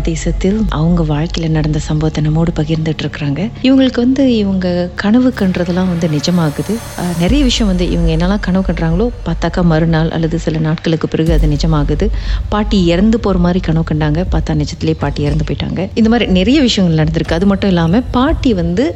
நம்ம தேசத்தில் அவங்க வாழ்க்கையில நடந்த சம்பவத்தை நம்மோடு பகிர்ந்துட்டு இருக்கிறாங்க. இவங்களுக்கு வந்து இவங்க கனவு கன்றதெல்லாம் வந்து நிஜமாகுது. நிறைய விஷயம் வந்து இவங்க என்னெல்லாம் கனவு கண்டுறாங்களோ பார்த்தாக்கா மறுநாள் அல்லது சில நாட்களுக்கு பிறகு அது நிஜமாகுது. பாட்டி இறந்து போற மாதிரி கனவு கண்டாங்க. பார்த்தா நிஜத்திலே பாட்டி இறந்து போயிட்டாங்க. இந்த மாதிரி நிறைய விஷயங்கள் நடந்திருக்கு. அது மட்டும் இல்லாம பாட்டி வந்து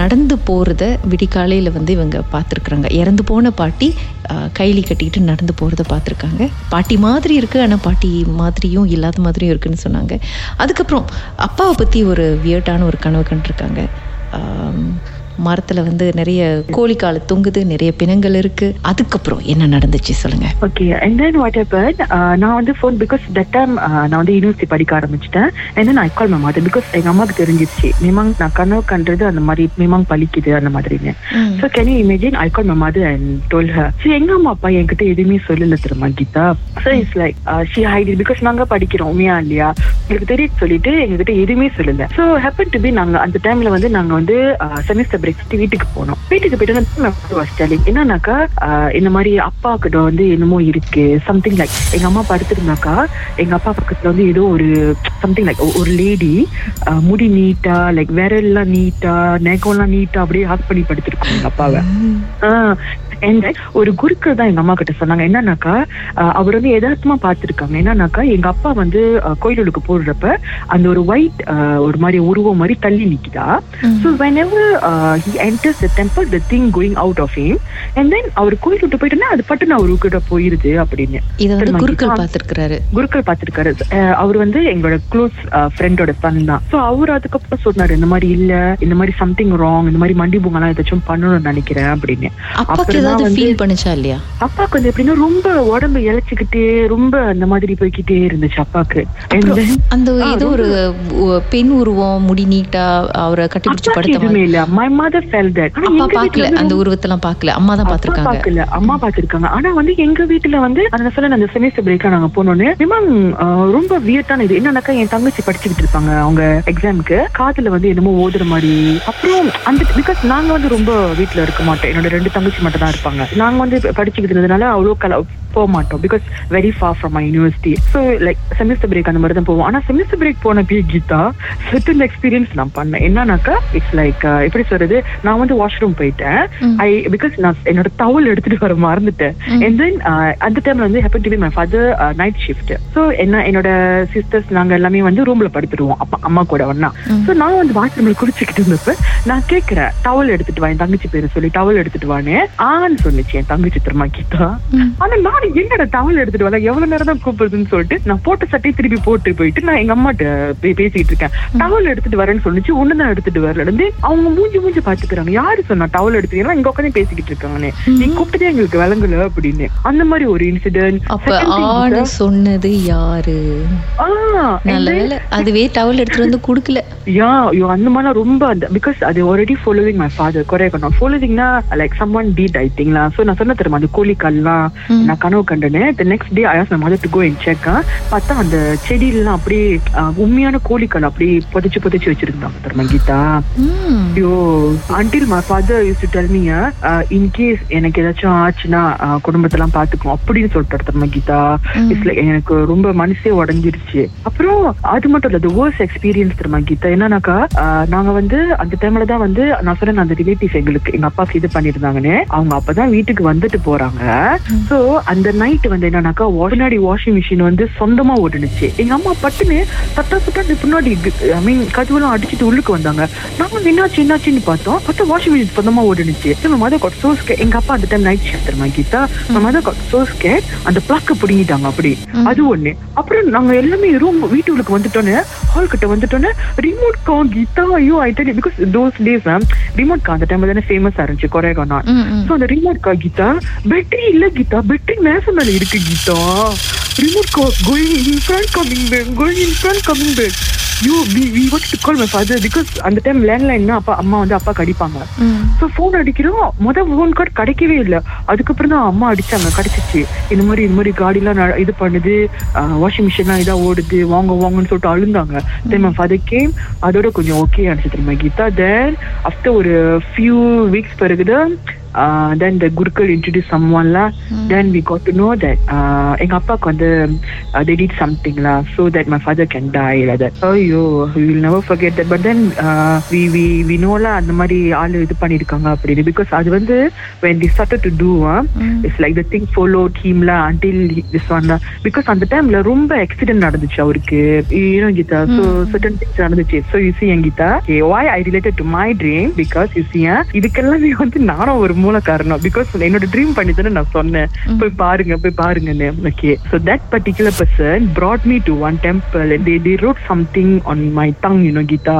நடந்து போறத விடிகாலையில வந்து இவங்க பார்த்துருக்குறாங்க. இறந்து போன பாட்டி கைலி கட்டிக்கிட்டு நடந்து போகிறத பார்த்துருக்காங்க. பாட்டி மாதிரி இருக்குது ஆனால் பாட்டி மாதிரியும் இல்லாத மாதிரியும் இருக்குதுன்னு சொன்னாங்க. அதுக்கப்புறம் அப்பாவை பற்றி ஒரு வியர்டான ஒரு கனவு கண்டிருக்காங்க. மரத்துல வந்து நிறைய கோழிக்கால தொங்குது நிறைய பிணங்கள் இருக்கு. அதுக்கப்புறம் என்ன நடந்துச்சு சொல்லுங்க. Okay and then what happen நான் வந்து ஃபோன் பிகாஸ் தட் டைம் நான் வந்து யூனிவர்சிட்டி படிக்க ஆரம்பிச்சிட்டேன். And then I call my mother because எங்க அம்மாவுக்கு தெரிஞ்சிருச்சு மிமாங் நான் கனவு கண்டது அந்த மாதிரி மிமாங் பலிக்குது அந்த மாதிரின்னு. So can you imagine I call my mother and told her so எங்க அம்மா அப்பா என்கிட்ட எதுவுமே சொல்லல தெரியுமா Geetha? So it's like she hide because நாங்க படிக்கிறோம் உண்மையா இல்லையா? உங்களுக்கு தெரியும் சொல்லிட்டு எங்ககிட்ட எதுவுமே சொல்லல. ஸோ ஹேப்பன் டு பி நாங்க அந்த டைம்ல வந்து நாங்க வந்து செமிஸ்டர் பிரேக் வீட்டுக்கு போனோம். வீட்டுக்கு போயிட்டு என்னன்னாக்கா இந்த மாதிரி அப்பா கிட்ட வந்து என்னமோ இருக்கு சம்திங் லைக் எங்க அம்மா படுத்திருந்தாக்கா எங்க அப்பா பக்கத்துல வந்து ஏதோ ஒரு சம்திங் லைக் ஒரு லேடி முடி நீட்டா லைக் விரல்லாம் நீட்டா நெகம்லாம் நீட்டா அப்படியே ஹாக் பண்ணி படுத்திருக்கோம் எங்க அப்பாவை. ஒரு குருக்கள் தான் எங்க அம்மா கிட்ட சொன்னாங்க. என்னன்னாக்கா அவர் வந்து யதார்த்தமா பார்த்திருக்காங்க. என்னன்னாக்கா எங்க அப்பா வந்து கோயிலுக்கு போடுறப்ப அந்த ஒரு ஒயிட் ஒரு மாதிரி உருவம் மாதிரி தள்ளி நிக்குதா? So whenever he enters the temple the thing going out of him and then அவர் கோயில் விட்டு போயிட்டுனா அது பட்டுன்னு அவரு கிட்ட போயிருது அப்படின்னு. இதை வந்து தெரியுமா? குருக்கள் ஆ. பார்த்திருக்கிறாரு. குருக்கள் பார்த்திருக்காரு. அவர் வந்து எங்களோட க்ளோஸ் ஃப்ரெண்டோட சன் தான். ஸோ அவர் அதுக்கப்புறம் சொன்னாரு இந்த மாதிரி இல்ல இந்த மாதிரி சம்திங் ராங் இந்த மாதிரி மண்டி பூங்கெல்லாம் ஏதாச்சும் பண்ணணும்னு நினைக்கிறேன் அப்படின்னு. ஏதாவது வந்து- ஃபீல் பண்ணுச்சா இல்லையா? அப்பா கொஞ்சம் எப்படின்னா ரொம்ப உடம்பு இழைச்சுக்கிட்டே ரொம்ப அந்த மாதிரி போய்க்கிட்டே இருந்துச்சு then அந்த ஏதோ ஒரு பெண் உருவம் முடி நீட்டா அவரை கட்டிப்பிடிச்சு படுத்த வந்து அந்த உருவத்தெல்லாம் பார்க்கல. அம்மா தான் அப்பா பார்த்திருக்காங்க. பாக்கல அம்மா பாத்திருக்காங்க ஆனா வந்து எங்க வீட்டுல வந்து அந்த சொல்ல அந்த செமிஸ்டர் பிரேக்ல நாங்க போனோன்னு மிமாங் ரொம்ப வியர்டான இது. என்னன்னாக்கா என் தங்கச்சி படிச்சுக்கிட்டு இருப்பாங்க அவங்க எக்ஸாமுக்கு காதுல வந்து என்னமோ ஓதுற மாதிரி. அப்புறம் அந்த பிகாஸ் நாங்க வந்து ரொம்ப வீட்டுல இருக்க மாட்டோம். என்னோட ரெண்டு தங்கச்சி மட்டும் தான் இருப்பாங்க. நாங்க வந்து படிச்சுக்கிட்டு இருந்ததுனால அவ்வளோ போக மாட்டோம். Because very far from my university so like semester break அந்த மாதிரி தான் போவோம். ஆனா செமிஸ்டர் பிரேக் போன பி கீதா செட்டில் எக்ஸ்பீரியன்ஸ் நான் பண்ணேன். என்னன்னாக்கா இட்ஸ் லைக் எப்படி சொல்றது? நான் வந்து வாஷ்ரூம் போயிட்டேன். ஐ பிகாஸ் நான் என்னோட டவல் எடுத்துட்டு வர மறந்துட்டேன். அண்ட் தென் அந்த டைம்ல வந்து happen to be my father night shift so என்ன என்னோட சிஸ்டர்ஸ் நாங்க எல்லாமே வந்து ரூம்ல படுத்துடுவோம் அப்பா அம்மா கூட ம். ஸோ நான் வந்து பாத்ரூம்ல குடிச்சுக்கிட்டு இருந்தப்ப நான் கேட்கிறேன் டவல் எடுத்துட்டு வா என் தங்கச்சி பேரை சொல்லி டவல் எடுத்துட்டு வான்னு. ஆன்னு சொன்னிச்சு என் தங்கச்சி திரும்ப கீதா. ஆனா நான் என்னோட டவல் எடுத்துட்டு வரல எவ்வளவு நேரம் தான் கூப்பிடுதுன்னு சொல்லிட்டு நான் போட்ட சட்டையை திருப்பி போட்டு போயிட்டு நான் எங்க அம்மாட்ட பே- பேசிட்டு இருக்கேன். டவல் எடுத்துட்டு வரேன்னு சொல்லிச்சு. ஒண்ணு தான் எடுத்துட்டு வரல. வந்து அவங்க மூஞ்சி மூஞ்சி பாத்துக்கிறாங்க. யாரு சொன்னா டவல் எடுத்து ஏன்னா இங்க உட்காந்து பேசிக்கிட்டு இருக்காங்கன்னு. நீ கூப்பிட்டதே எங்களுக்கு விளங்கல அப்படின்னு. அந்த மாதிரி ஒரு இன்சிடென்ட் அப்ப சொன்னது யாரு? அதுவே டவல் எடுத்துட்டு வந்து குடுக்கல. யா ஐயோ அந்த மாதிரிலாம் ரொம்ப அந்த பிகாஸ் அது ஆல்ரெடி ஃபாலோவிங் மை ஃபாதர் குறைய நான் ஃபாலோவிங்னா like someone deed I so நான் சொன்ன தெரியுமா அந்த கோழிக்கல்லாம். நான் கனவு கண்டனே. Next day I my mother to go and check பார்த்தா அந்த செடியிலாம் அப்படியே உண்மையான கோழிக்கல் அப்படியே புதைச்சு புதைச்சு வச்சிருந்தாங்க தெரியுமா கீதா. ஐயோ until my father use to tell me in case எனக்கு ஏதாச்சும் ஆச்சுன்னா குடும்பத்தெல்லாம் பாத்துக்கும் அப்படின்னு சொல்லிட்டு தெரியுமா கீதா. இட்ஸ் லைக் எனக்கு ரொம்ப மனசே உடஞ்சிருச்சு. அப்புறம் அது மட்டும் இல்ல வேர்ஸ் எக்ஸ்பீரியன்ஸ் தெரியுமா கீதா என்னன்னாக்கா நாங்க வந்து அந்த டைம்ல தான் வந்து நான் சொன்னேன் அந்த ரிலேட்டிவ் எங்களுக்கு எங்க அப்பாக்கு இது பண்ணிருந்தாங்கன்னு அவங்க அப்பதான் வீட்டுக்கு வந்துட்டு போறாங்க. சோ அந்த நைட் வந்து என்னன்னாக்கா பின்னாடி வாஷிங் மிஷின் வந்து சொந்தமா ஓடுனுச்சு. எங்க அம்மா பட்டுன்னு தட்டா தட்டா பின்னாடி ஐ மீன் கதவுலாம் அடிச்சுட்டு உள்ளுக்கு வந்தாங்க. நாங்க என்னாச்சு என்னாச்சுன்னு பார்த்தோம். பார்த்தா வாஷிங் மிஷின் சொந்தமா ஓடுனுச்சு நம்ம மதர் காட் சோஸ் எங்க அப்பா அந்த டைம் நைட் ஷிஃப்ட் கீதா? நம்ம மதர் காட் சோஸ் அந்த பிளாக்க பிடிங்கிட்டாங்க அப்படி அது ஒண்ணு. அப்புறம் நாங்க எல்லாமே ரூம் வீட்டுக்கு வந்துட்டோன்னு ஹால் கிட்ட வந்துட்டோன்னு ரிமோட் கா கீதா ஐயோ I tell because those days remote car அந்த டைம்ல தானே ஃபேமஸா இருந்துச்சு கொரேகானா. சோ அந்த ரிமோட் கா கீதா பேட்டரி இல்ல கீதா. பேட்டரி மேச மேல இருக்கு Geetha. Remote car going in front coming back going in front coming back you we we what to call my father because அந்த டைம் லேண்ட்லைன் அப்பா அம்மா வந்து அப்பா கடிப்பாங்க. ம். ஸோ ஃபோன் அடிக்கிறோம். முத ஃபோன் கார்டு கிடைக்கவே இல்லை. அதுக்கப்புறம் தான் அம்மா அடிச்சாங்க கிடைச்சிச்சு. இந்த மாதிரி இந்த மாதிரி காடிலாம் இது பண்ணுது வாஷிங் மிஷின்லாம் இதா ஓடுது வாங்க வாங்கன்னு சொல்லிட்டு அழுந்தாங்க. தென் ஃபாதர் கேம் அதோட கொஞ்சம் ஓகே அடிச்சு தெரியுமா கீதா? தென் ஆஃப்டர் ஒரு ஃபியூ வீக்ஸ் பிறகுதான் uh, then the gurukul introduced someone lah then we got to know that uh, எங்க அப்பாக்கு வந்து uh, they did something lah so that my father can die like that ஐயோ we will never forget that but then uh, we we we know lah அந்த மாதிரி ஆளு இது பண்ணிருக்காங்க அப்படின்னு because அது வந்து when they started to do uh, it's like the thing followed him lah until this one lah because அந்த டைம்ல ரொம்ப accident நடந்துச்சு அவருக்கு you know Geetha so certain things நடந்துச்சு so you see Geetha why I related to my dream because you see ah, இதுக்கெல்லாமே வந்து நானும் ஒரு மூல காரணம் because என்னோட ட்ரீம் பண்ணி தானே நான் சொன்னேன். போய் பாருங்க போய் பாருங்கன்னு. That particular person brought me to one temple. And they they wrote something on my tongue you know Geetha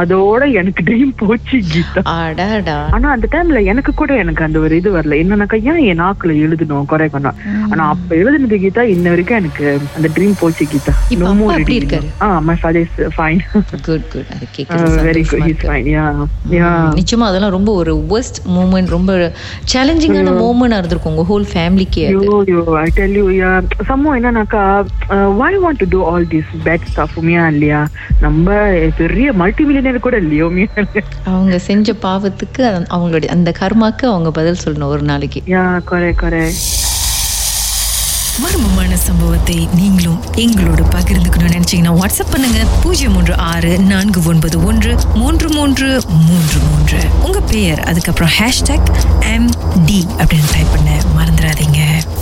அதோட எனக்கு ட்ரீம் போச்சு கீதா ஆனா அந்த டைம்ல எனக்கு கூட எனக்கு அந்த ஒரு இது வரல. என்னன்னாக்கா ஏன் என் நாக்குல எழுதணும் குறை பண்ணோம் ஆனா அப்ப எழுதுனது கீதா இன்ன வரைக்கும் எனக்கு அந்த ட்ரீம் போச்சு கீதா. இருக்காரு? ஆ my father is fine good good அது வெரி குட் இருக்கு. ஃபைன் யா யா நிச்சயமா அதெல்லாம் ரொம்ப ஒரு worst மூமெண்ட் ரொம்ப சேலஞ்சிங்கான மூமெண்டா இருந்திருக்கும் உங்க ஹோல் ஃபேமிலிக்கே அது. யோ யோ ஐ டெல் யூ யா சம்மோ என்னன்னாக்கா you want to do all this bad stuff உண்மையா இல்லையா? நம்ம பெரிய மல்டி மில்லியனர் கூட இல்லையோ அவங்க செஞ்ச பாவத்துக்கு அவங்களுடைய அந்த கர்மாக்கு அவங்க பதில் சொல்லணும் ஒரு நாளைக்கு. யா கொரே கொரே மர்மமான சம்பவத்தை நீங்களும் எங்களோட பகிர்ந்துக்கணும்னு நினைச்சீங்கன்னா வாட்ஸ்அப் பண்ணுங்க. பூஜ்ஜியம் மூன்று ஆறு நான்கு ஒன்பது ஒன்று மூன்று மூன்று மூன்று மூன்று. உங்க பெயர் அதுக்கப்புறம் ஹேஷ்டாக் எம் டி அப்படின்னு டைப் பண்ண மறந்துட